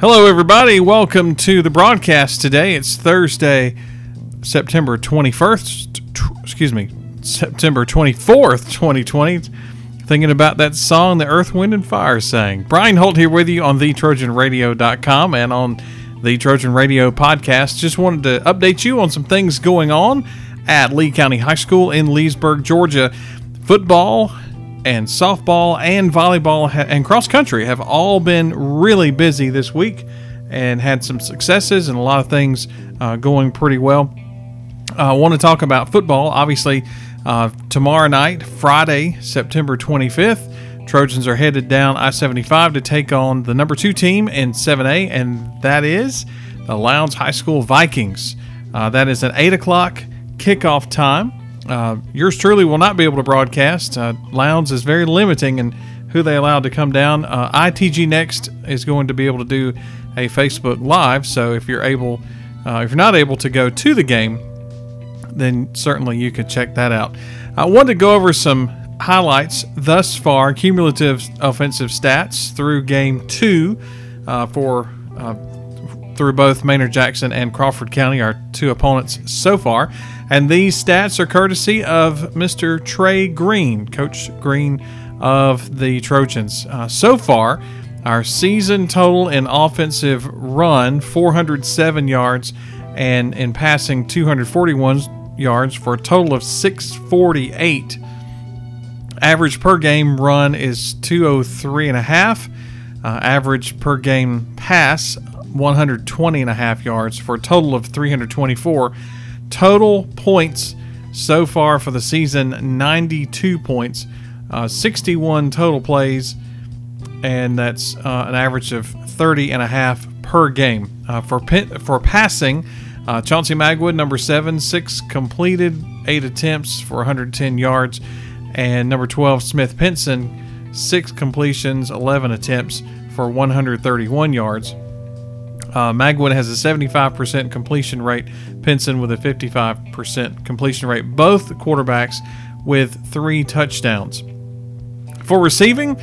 Hello, everybody. Welcome to the broadcast today. It's Thursday, September 21st. t- Excuse me, September 24th, 2020. Thinking about that song the Earth, Wind, and Fire sang. Brian Holt here with you on thetrojanradio.com and on the Trojan Radio podcast. Just wanted to update you on some things going on at Lee County High School in Leesburg, Georgia. Football and softball and volleyball and cross country have all been really busy this week and had some successes and a lot of things uh, going pretty well. I want to talk about football. Obviously, uh, tomorrow night, Friday, September 25th, Trojans are headed down I 75 to take on the number two team in 7A, and that is the Lowndes High School Vikings. Uh, that is an 8 o'clock kickoff time. Uh, yours truly will not be able to broadcast. Uh, is very limiting in who they allow to come down. Uh, ITG Next is going to be able to do a Facebook Live, so if you're able, uh, if you're not able to go to the game, then certainly you could check that out. I wanted to go over some highlights thus far, cumulative offensive stats through game two uh, for through both Maynard Jackson and Crawford County, our two opponents so far. And these stats are courtesy of Mr. Trey Green, Coach Green of the Trojans. Uh, so far, our season total in offensive run 407 yards and in passing 241 yards for a total of 648 average per game run is 203 and a half uh, average per game pass 120 and a half yards for a total of 324 total points so far for the season 92 points uh, 61 total plays and that's uh, an average of 30 and a half per game. Uh, for for passing, uh, Chauncey Magwood, number seven, six completed, eight attempts for 110 yards, and number 12, Smith Pinson, six completions, 11 attempts for 131 yards. Uh, Magwood has a 75% completion rate, Pinson with a 55% completion rate. Both quarterbacks with three touchdowns. For receiving,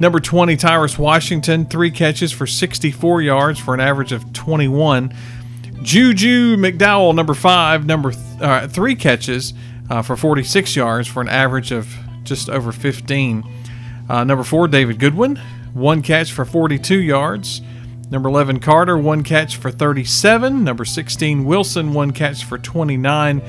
Number 20, Tyrus Washington, three catches for 64 yards for an average of 21. Juju McDowell, number five, number th- uh, three catches uh, for 46 yards for an average of just over 15. Uh, number four, David Goodwin, one catch for 42 yards. Number 11, Carter, one catch for 37. Number 16, Wilson, one catch for 29.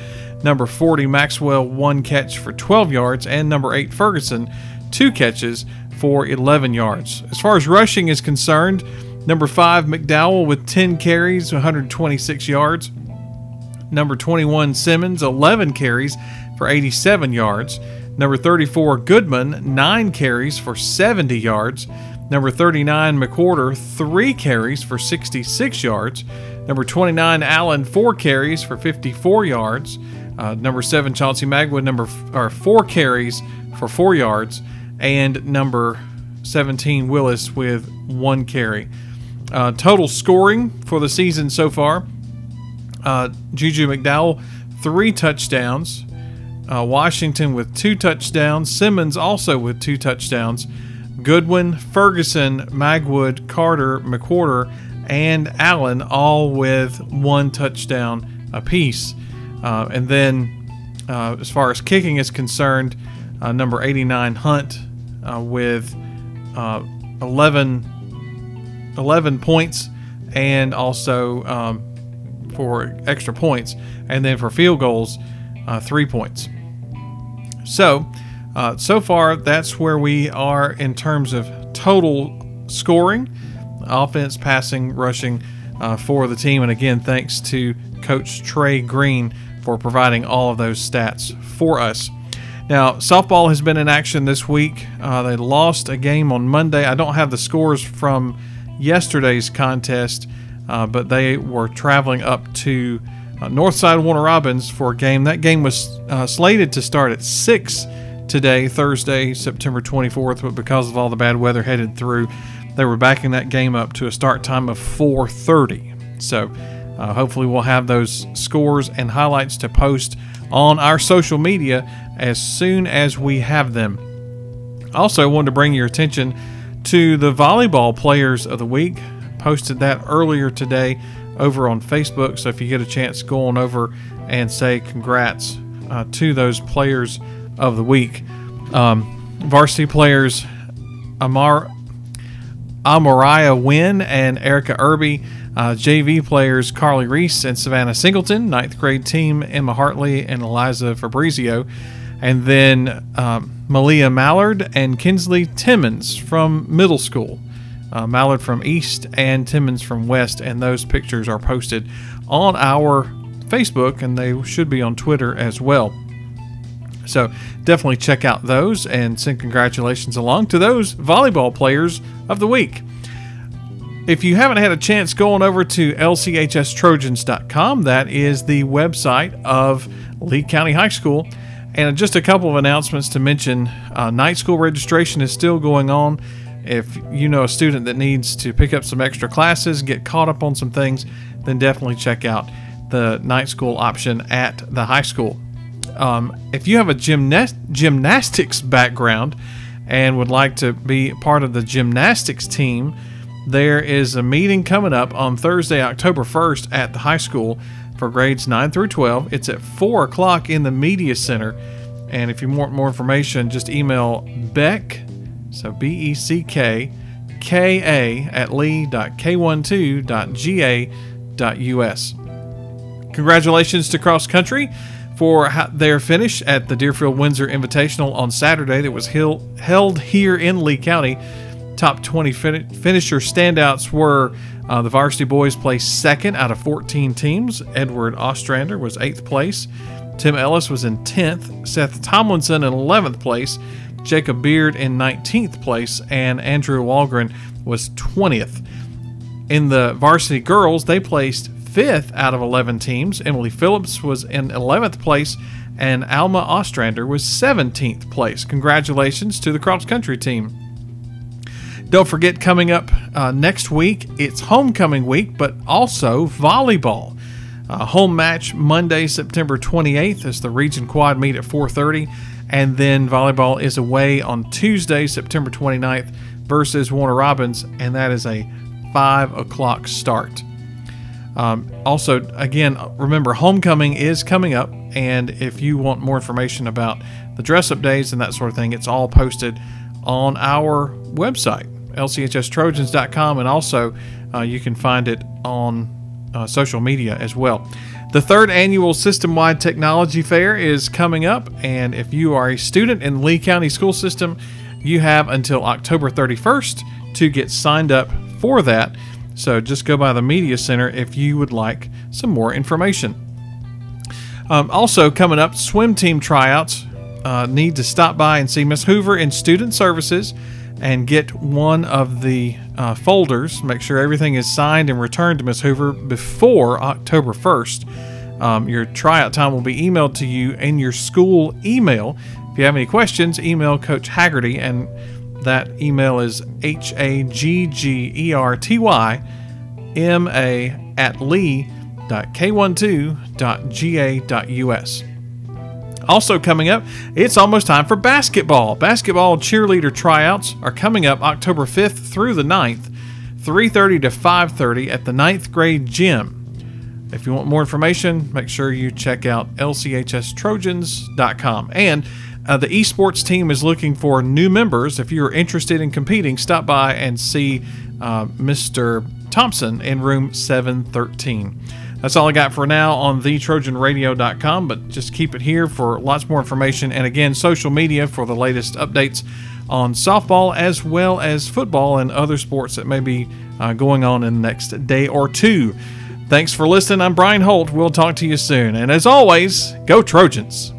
Number 40, Maxwell, one catch for 12 yards. And number 8, Ferguson, two catches for 11 yards. As far as rushing is concerned, number 5 McDowell with 10 carries, 126 yards. Number 21 Simmons, 11 carries for 87 yards. Number 34 Goodman, 9 carries for 70 yards. Number 39 McWhorter, 3 carries for 66 yards. Number 29 Allen, 4 carries for 54 yards. Uh, number 7 Chauncey Magwood, number f- or 4 carries for 4 yards and number 17 Willis with one carry. Uh, total scoring for the season so far uh, Juju McDowell, three touchdowns. Uh, Washington with two touchdowns. Simmons also with two touchdowns. Goodwin, Ferguson, Magwood, Carter, McWhorter, and Allen all with one touchdown apiece. Uh, and then, uh, as far as kicking is concerned, uh, number 89 Hunt uh, with uh, 11, 11 points and also um, for extra points. And then for field goals, uh, three points. So, uh, so far, that's where we are in terms of total scoring, offense, passing, rushing uh, for the team. And again, thanks to Coach Trey Green for providing all of those stats for us. Now, softball has been in action this week. Uh, they lost a game on Monday. I don't have the scores from yesterday's contest, uh, but they were traveling up to uh, Northside Warner Robins for a game. That game was uh, slated to start at 6 today, Thursday, September 24th, but because of all the bad weather headed through, they were backing that game up to a start time of 4:30. So, uh, hopefully, we'll have those scores and highlights to post on our social media as soon as we have them. Also, wanted to bring your attention to the volleyball players of the week. posted that earlier today over on Facebook. So if you get a chance, go on over and say congrats uh, to those players of the week. Um, varsity players Amar Amariah Wynn and Erica Irby. Uh, JV players Carly Reese and Savannah Singleton. Ninth grade team Emma Hartley and Eliza Fabrizio. And then um, Malia Mallard and Kinsley Timmons from middle school. Uh, Mallard from east and Timmons from west. And those pictures are posted on our Facebook and they should be on Twitter as well. So definitely check out those and send congratulations along to those volleyball players of the week. If you haven't had a chance going over to lchstrojans.com, that is the website of Lee County High School. And just a couple of announcements to mention uh, night school registration is still going on. If you know a student that needs to pick up some extra classes, get caught up on some things, then definitely check out the night school option at the high school. Um, if you have a gymnast- gymnastics background and would like to be part of the gymnastics team, there is a meeting coming up on Thursday, October 1st at the high school for grades 9 through 12. It's at 4 o'clock in the Media Center. And if you want more information, just email Beck, so B E C K, K A at lee.k12.ga.us. Congratulations to Cross Country for their finish at the Deerfield Windsor Invitational on Saturday that was held here in Lee County. Top 20 fin- finisher standouts were uh, the varsity boys placed second out of 14 teams. Edward Ostrander was eighth place. Tim Ellis was in 10th. Seth Tomlinson in 11th place. Jacob Beard in 19th place. And Andrew Walgren was 20th. In the varsity girls, they placed fifth out of 11 teams. Emily Phillips was in 11th place, and Alma Ostrander was 17th place. Congratulations to the cross country team. Don't forget, coming up uh, next week, it's homecoming week, but also volleyball. Uh, home match Monday, September 28th, as the Region Quad meet at 4:30, and then volleyball is away on Tuesday, September 29th, versus Warner Robins, and that is a five o'clock start. Um, also, again, remember, homecoming is coming up, and if you want more information about the dress up days and that sort of thing, it's all posted on our website, lchstrojans.com, and also uh, you can find it on uh, social media as well. The third annual system wide technology fair is coming up, and if you are a student in Lee County School System, you have until October 31st to get signed up for that. So just go by the Media Center if you would like some more information. Um, also, coming up, swim team tryouts. Uh, need to stop by and see Miss Hoover in Student Services and get one of the uh, folders. Make sure everything is signed and returned to Miss Hoover before October 1st. Um, your tryout time will be emailed to you in your school email. If you have any questions, email Coach Haggerty and that email is H A G G E R T Y M A at lee.k12.ga.us. Also coming up, it's almost time for basketball. Basketball cheerleader tryouts are coming up October 5th through the 9th, 3:30 to 5:30 at the 9th grade gym. If you want more information, make sure you check out lchstrojans.com. And uh, the esports team is looking for new members. If you're interested in competing, stop by and see uh, Mr. Thompson in room 713. That's all I got for now on thetrojanradio.com, but just keep it here for lots more information. And again, social media for the latest updates on softball as well as football and other sports that may be uh, going on in the next day or two. Thanks for listening. I'm Brian Holt. We'll talk to you soon. And as always, go Trojans.